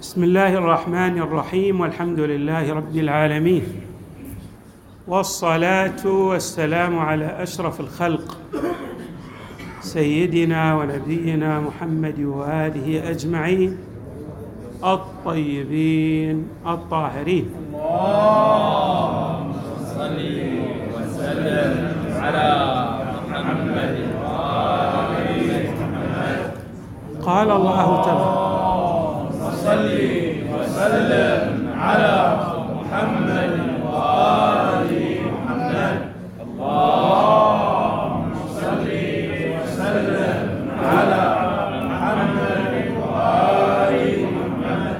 بسم الله الرحمن الرحيم والحمد لله رب العالمين. والصلاة والسلام على أشرف الخلق سيدنا ونبينا محمد وآله أجمعين الطيبين الطاهرين. اللهم صل وسلم على محمد وآل محمد قال الله تعالى اللهم صل وسلم على محمد وآل محمد. اللهم صل وسلم على محمد وآل محمد.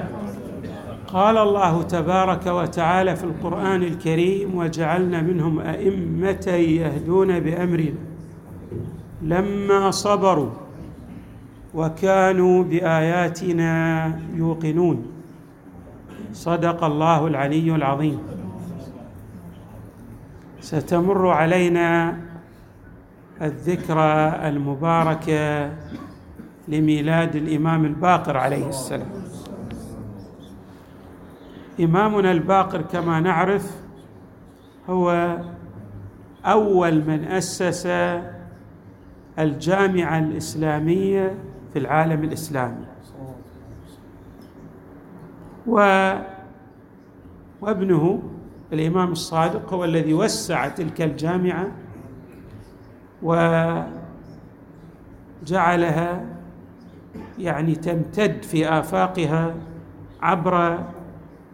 قال الله تبارك وتعالى في القرآن الكريم وجعلنا منهم أئمة يهدون بأمرنا. لما صبروا وكانوا بآياتنا يوقنون. صدق الله العلي العظيم. ستمر علينا الذكرى المباركة لميلاد الإمام الباقر عليه السلام. إمامنا الباقر كما نعرف هو أول من أسس الجامعة الإسلامية في العالم الإسلامي. و وابنه الإمام الصادق هو الذي وسع تلك الجامعة وجعلها يعني تمتد في آفاقها عبر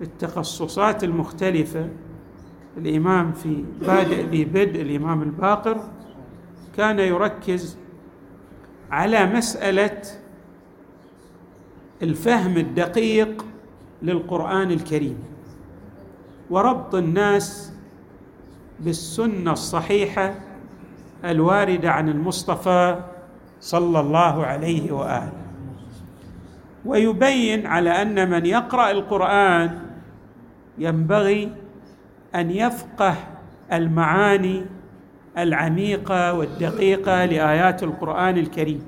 التخصصات المختلفة. الإمام في بادئ ببدء الإمام الباقر كان يركز على مسألة الفهم الدقيق للقرآن الكريم. وربط الناس بالسنة الصحيحة الواردة عن المصطفى صلى الله عليه وآله. ويبين على أن من يقرأ القرآن ينبغي أن يفقه المعاني العميقة والدقيقة لآيات القرآن الكريم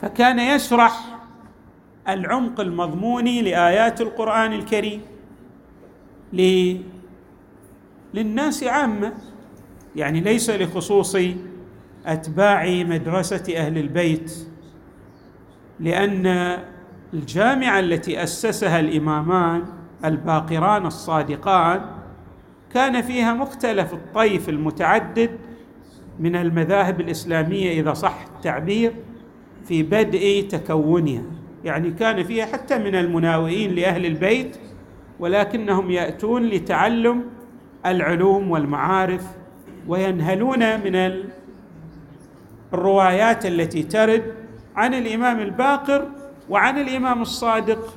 فكان يشرح العمق المضموني لآيات القرآن الكريم. للناس عامة يعني ليس لخصوص أتباع مدرسة أهل البيت لأن الجامعة التي أسسها الإمامان الباقران الصادقان كان فيها مختلف الطيف المتعدد من المذاهب الإسلامية إذا صح التعبير في بدء تكونها. يعني كان فيها حتى من المناوئين لأهل البيت ولكنهم يأتون لتعلم العلوم والمعارف وينهلون من الروايات التي ترد عن الإمام الباقر وعن الإمام الصادق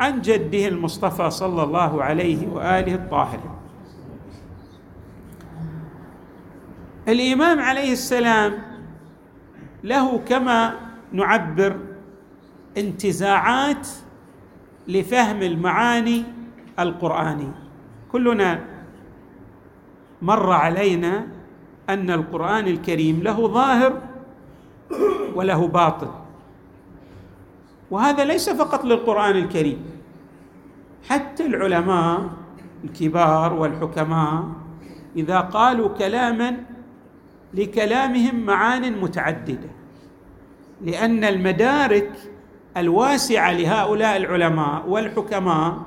عن جده المصطفى صلى الله عليه وآله الطاهر. الإمام عليه السلام له كما نعبر انتزاعات لفهم المعاني القرانيه كلنا مر علينا أن القرآن الكريم له ظاهر وله باطن. وهذا ليس فقط للقرآن الكريم حتى العلماء الكبار والحكماء إذا قالوا كلاما لكلامهم معان متعددة لأن المدارك الواسعة لهؤلاء العلماء والحكماء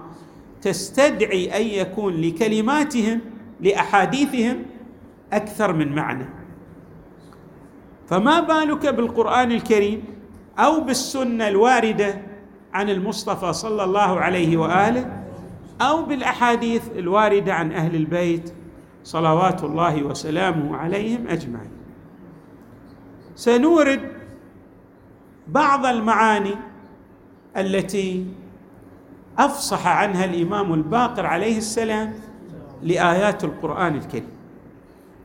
تستدعي أن يكون لكلماتهم لأحاديثهم أكثر من معنى. فما بالك بالقرآن الكريم أو بالسنة الواردة عن المصطفى صلى الله عليه وآله أو بالأحاديث الواردة عن أهل البيت صلوات الله وسلامه عليهم أجمعين. سنورد بعض المعاني التي أفصح عنها الإمام الباقر عليه السلام لآيات القرآن الكريم.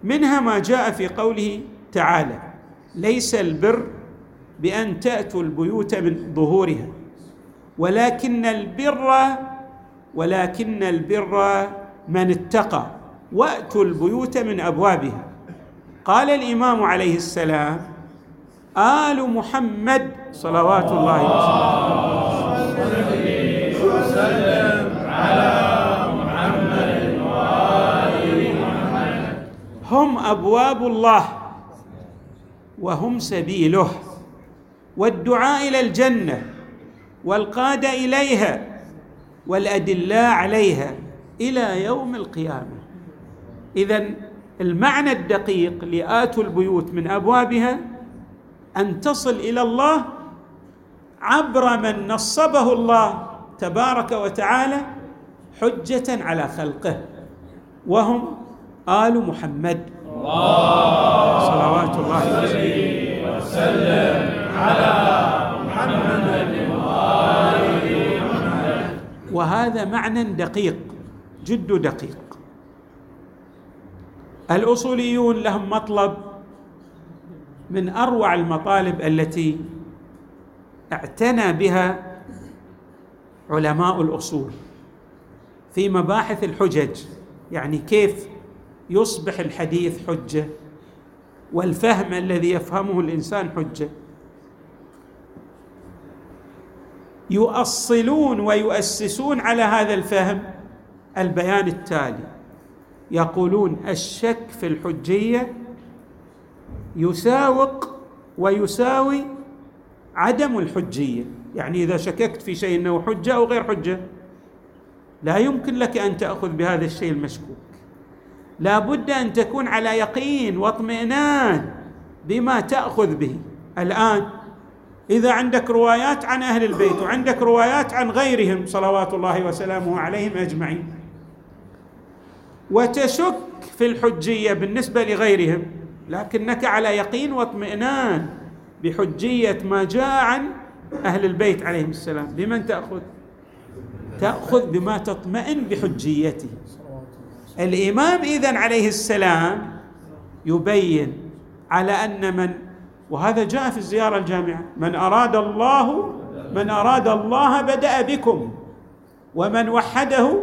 منها ما جاء في قوله تعالى ليس البر بأن تأتوا البيوت من ظهورها ولكن البر ولكن البر من اتقى. وأتوا البيوت من أبوابها. قال الإمام عليه السلام آل محمد صلوات الله وسلم وسلم. على محمد وآل محمد هم أبواب الله وهم سبيله والدعاء إلى الجنة والقادة إليها والأدلاء عليها إلى يوم القيامة. اذا المعنى الدقيق لآتوا البيوت من أبوابها أن تصل إلى الله عبر من نصبه الله تبارك وتعالى حجة على خلقه وهم آل محمد. صلوات الله وسلم. على محمد وهذا معنى دقيق جد دقيق. الأصوليون لهم مطلب من أروع المطالب التي اعتنى بها علماء الأصول في مباحث الحجج يعني كيف يصبح الحديث حجة والفهم الذي يفهمه الإنسان حجة. يؤصلون ويؤسسون على هذا الفهم البيان التالي. يقولون الشك في الحجية يساوق ويساوي عدم الحجية. يعني إذا شككت في شيء إنه حجة أو غير حجة لا يمكن لك أن تأخذ بهذا الشيء المشكوك. لا بد أن تكون على يقين واطمئنان بما تأخذ به. الآن إذا عندك روايات عن أهل البيت وعندك روايات عن غيرهم صلوات الله وسلامه عليهم أجمعين. وتشك في الحجية بالنسبة لغيرهم لكنك على يقين واطمئنان بحجية ما جاء عن أهل البيت عليهم السلام. بمن تأخذ؟ تأخذ بما تطمئن بحجيته. الإمام اذا عليه السلام يبين على أن من وهذا جاء في الزيارة الجامعة من أراد الله من أراد الله بدأ بكم ومن وحده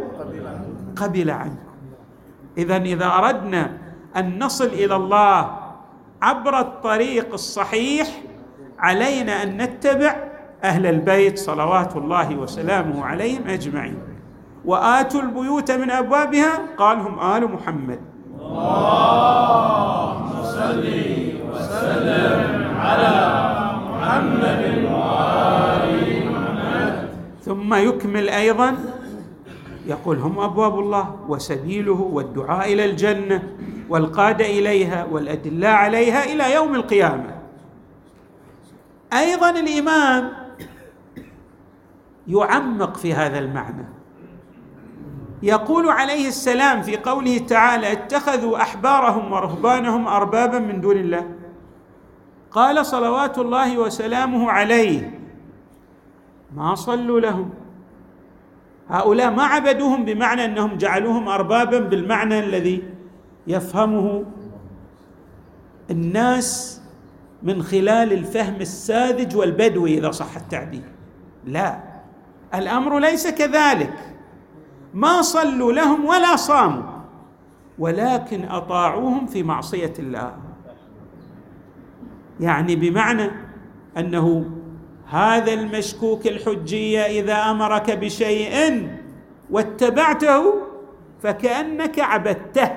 قبل عنكم. إذا إذا أردنا أن نصل إلى الله عبر الطريق الصحيح علينا أن نتبع أهل البيت صلوات الله وسلامه عليهم أجمعين. وآتوا البيوت من أبوابها قال هم آل محمد. اللهم صل وسلم على محمد وآل محمد ثم يكمل أيضا يقول هم أبواب الله وسبيله والدعاء إلى الجنة والقادة إليها والأدلاء عليها إلى يوم القيامة. أيضا الإمام يعمق في هذا المعنى. يقول عليه السلام في قوله تعالى اتخذوا أحبارهم ورهبانهم اربابا من دون الله قال صلوات الله وسلامه عليه ما صلوا لهم هؤلاء ما عبدوهم بمعنى أنهم جعلوهم اربابا بالمعنى الذي يفهمه الناس من خلال الفهم الساذج والبدوي إذا صح التعبير. لا. الأمر ليس كذلك. ما صلوا لهم ولا صاموا ولكن أطاعوهم في معصية الله. يعني بمعنى أنه هذا المشكوك الحجية إذا أمرك بشيء واتبعته فكأنك عبدته.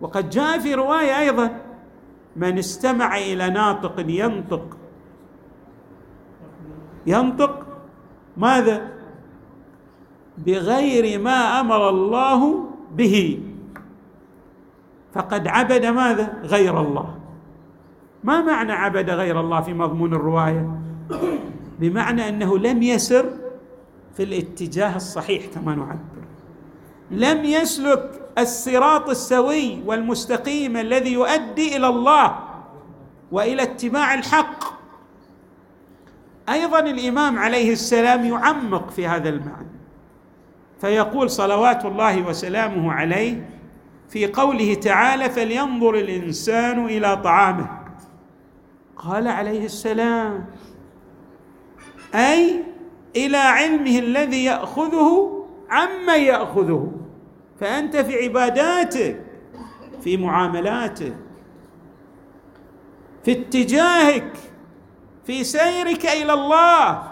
وقد جاء في رواية أيضا من استمع إلى ناطق ينطق. ينطق ماذا؟ بغير ما أمر الله به. فقد عبد ماذا؟ غير الله. ما معنى عبد غير الله في مضمون الرواية؟ بمعنى أنه لم يسر في الاتجاه الصحيح كما نعبر. لم يسلك الصراط السوي والمستقيم الذي يؤدي إلى الله وإلى اتباع الحق. أيضا الإمام عليه السلام يعمق في هذا المعنى فيقول صلوات الله وسلامه عليه في قوله تعالى فلينظر الإنسان إلى طعامه. قال عليه السلام أي إلى علمه الذي يأخذه عمن يأخذه. فأنت في عباداتك في معاملاتك في اتجاهك في سيرك إلى الله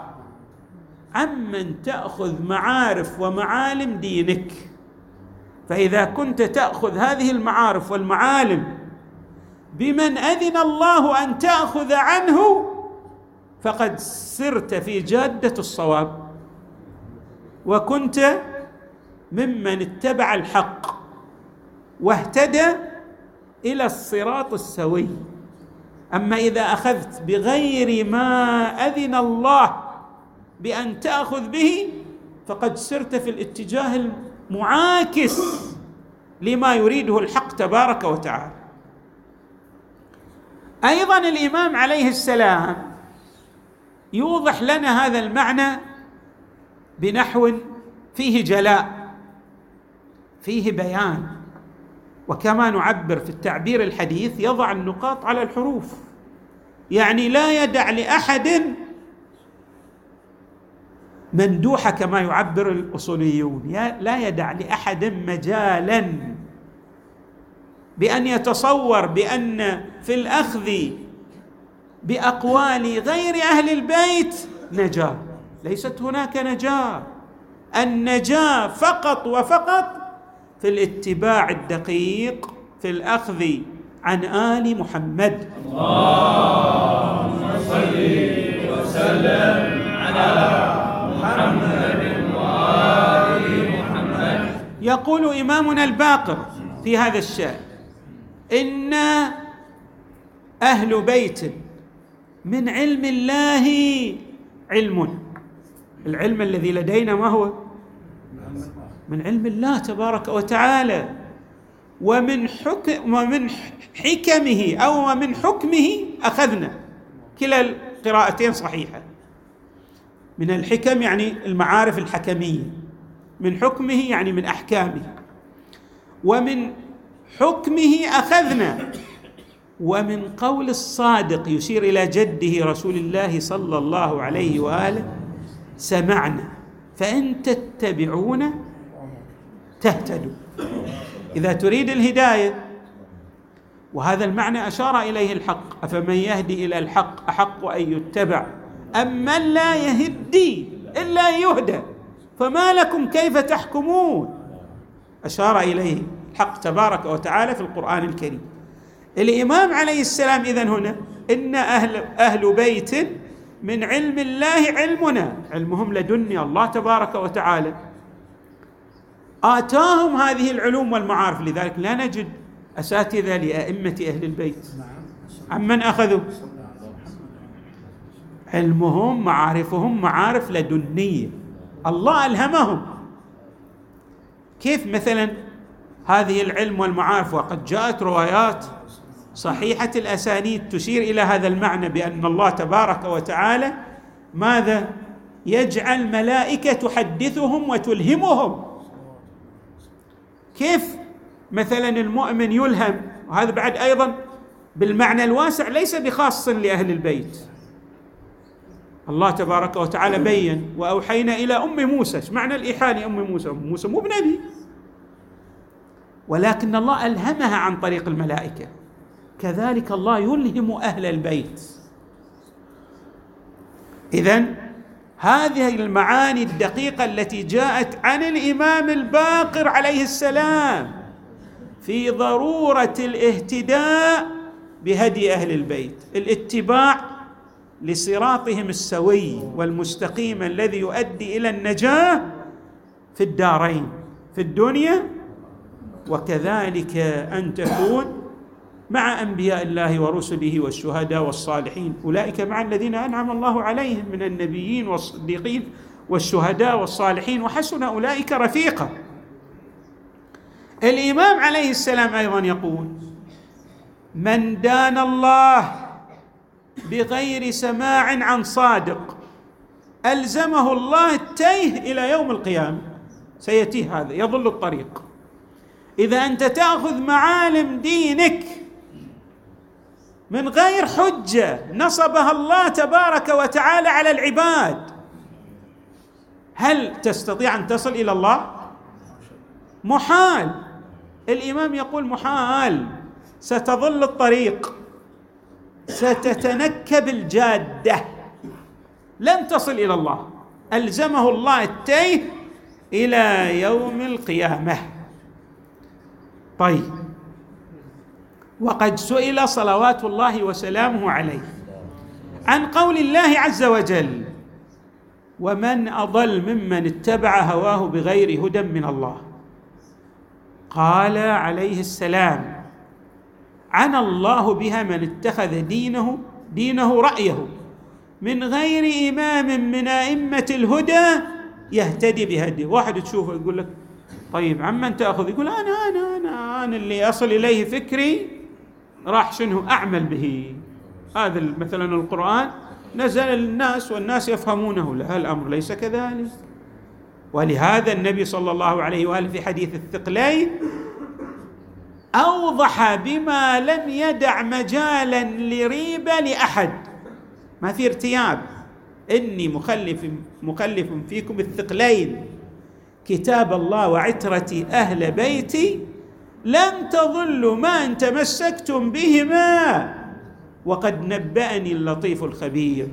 عمن تأخذ معارف ومعالم دينك. فإذا كنت تأخذ هذه المعارف والمعالم بمن أذن الله أن تأخذ عنه فقد سرت في جادة الصواب وكنت ممن اتبع الحق واهتدى إلى الصراط السوي. أما إذا أخذت بغير ما أذن الله بأن تأخذ به فقد سرت في الاتجاه المعاكس لما يريده الحق تبارك وتعالى. أيضا الإمام عليه السلام يوضح لنا هذا المعنى بنحو فيه جلاء فيه بيان. وكما نعبر في التعبير الحديث يضع النقاط على الحروف. يعني لا يدع لأحد مندوحة كما يعبر الأصوليون. لا يدع لأحد مجالا. بأن يتصور بأن في الأخذ بأقوال غير أهل البيت. نجاه ليست هناك نجاه النجاه فقط وفقط في الاتباع الدقيق في الأخذ عن آل محمد اللهم صل وسلم على محمد وال محمد. يقول إمامنا الباقر في هذا الشأن إن أهل بيت من علم الله علم. العلم الذي لدينا ما هو؟ من علم الله تبارك وتعالى. ومن حكم ومن حكمه أو ومن حكمه أخذنا. كلا القراءتين صحيحة. من الحكم يعني المعارف الحكمية. من حكمه يعني من أحكامه. ومن حكمه أخذنا. ومن قول الصادق يشير إلى جده رسول الله صلى الله عليه وآله سمعنا. فإن تتبعون تهتدوا. إذا تريد الهداية وهذا المعنى أشار إليه الحق أفمن يهدي إلى الحق أحق أن يتبع أم من لا يهدي إلا يهدى فما لكم كيف تحكمون؟ أشار إليه الحق تبارك وتعالى في القرآن الكريم. الإمام عليه السلام اذا هنا إن أهل أهل بيت من علم الله علمنا علمهم لدني الله تبارك وتعالى. آتاهم هذه العلوم والمعارف لذلك لا نجد أساتذة لأئمة أهل البيت. عمن أخذوا؟ علمهم معارفهم معارف لدنية الله ألهمهم. كيف مثلا هذه العلم والمعارف؟ وقد جاءت روايات صحيحة الأسانيد تشير إلى هذا المعنى بأن الله تبارك وتعالى ماذا؟ يجعل ملائكة تحدثهم وتلهمهم. كيف مثلا المؤمن يلهم؟ وهذا بعد أيضا بالمعنى الواسع ليس بخاص لأهل البيت. الله تبارك وتعالى بين وأوحينا إلى أم موسى. إيش معنى الايحاء لام موسى؟ أم موسى مو بنبي. ولكن الله ألهمها عن طريق الملائكة. كذلك الله يلهم أهل البيت. اذا هذه المعاني الدقيقة التي جاءت عن الإمام الباقر عليه السلام في ضرورة الاهتداء بهدي أهل البيت الاتباع لصراطهم السوي والمستقيم الذي يؤدي إلى النجاة في الدارين في الدنيا وكذلك أن تكون مع أنبياء الله ورسله والشهداء والصالحين. أولئك مع الذين أنعم الله عليهم من النبيين والصديقين والشهداء والصالحين وحسن أولئك رفيقا. الإمام عليه السلام أيضا يقول من دان الله بغير سماع عن صادق ألزمه الله التيه إلى يوم القيامة. سيتيه هذا يضل الطريق. إذا أنت تأخذ معالم دينك من غير حجة نصبها الله تبارك وتعالى على العباد. هل تستطيع أن تصل إلى الله؟ محال. الإمام يقول محال. ستظل الطريق. ستتنكب الجادة. لن تصل إلى الله. ألزمه الله التيه إلى يوم القيامة. طيب. وقد سئل صلوات الله وسلامه عليه عن قول الله عز وجل ومن أضل ممن اتبع هواه بغير هدى من الله قال عليه السلام عن الله بها من اتخذ دينه دينه رأيه من غير إمام من أئمة الهدى يهتدي بهديه واحد تشوفه يقول لك طيب عمن تأخذ؟ يقول أنا أنا أنا أنا اللي أصل إليه فكري راح شنو أعمل به. هذا مثلا القرآن نزل الناس والناس يفهمونه لا الأمر ليس كذلك. ولهذا النبي صلى الله عليه وآله في حديث الثقلين أوضح بما لم يدع مجالا لريبه لأحد. ما في ارتياب. إني مخلف مكلف فيكم الثقلين. كتاب الله وعترتي أهل بيتي لن تضلوا ما ان تمسكتم بهما. وقد نبأني اللطيف الخبير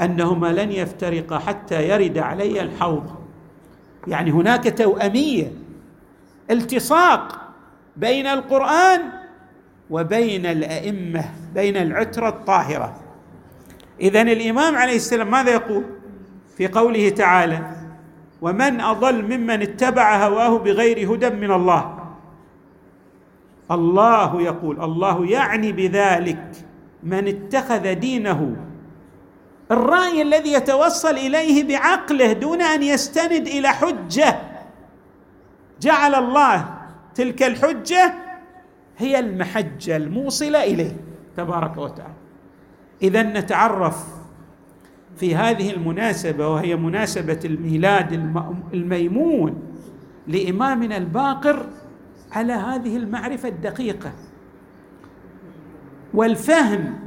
أنهما لن يفترقا حتى يرد علي الحوض. يعني هناك توأمية التصاق بين القرآن وبين الأئمة بين العترة الطاهرة. إذا الإمام عليه السلام ماذا يقول؟ في قوله تعالى ومن أضل ممن اتبع هواه بغير هدى من الله. الله يقول الله يعني بذلك من اتخذ دينه. الرأي الذي يتوصل إليه بعقله دون أن يستند إلى حجة. جعل الله تلك الحجة هي المحجة الموصلة إليه تبارك وتعالى. اذا نتعرف في هذه المناسبة وهي مناسبة الميلاد الميمون لإمامنا الباقر على هذه المعرفة الدقيقة. والفهم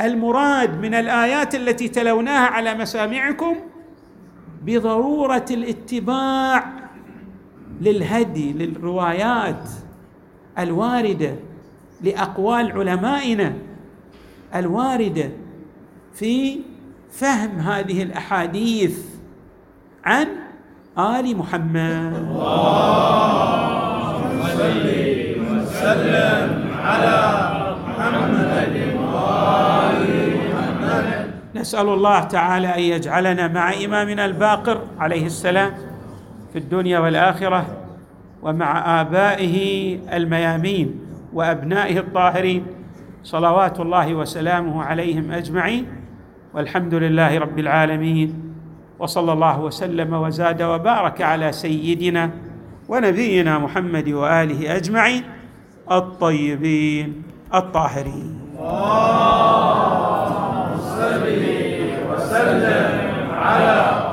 المراد من الآيات التي تلوناها على مسامعكم بضرورة الاتباع للهدي للروايات الواردة لأقوال علمائنا الواردة في فهم هذه الأحاديث عن آل محمد. اللهم صل وسلم على محمد وآل محمد نسال الله تعالى أن يجعلنا مع إمامنا الباقر عليه السلام في الدنيا والآخرة ومع آبائه الميامين وأبنائه الطاهرين صلوات الله وسلامه عليهم أجمعين والحمد لله رب العالمين وصلى الله وسلم وزاد وبارك على سيدنا ونبينا محمد وآله أجمعين الطيبين الطاهرين. اللهم صل وسلم على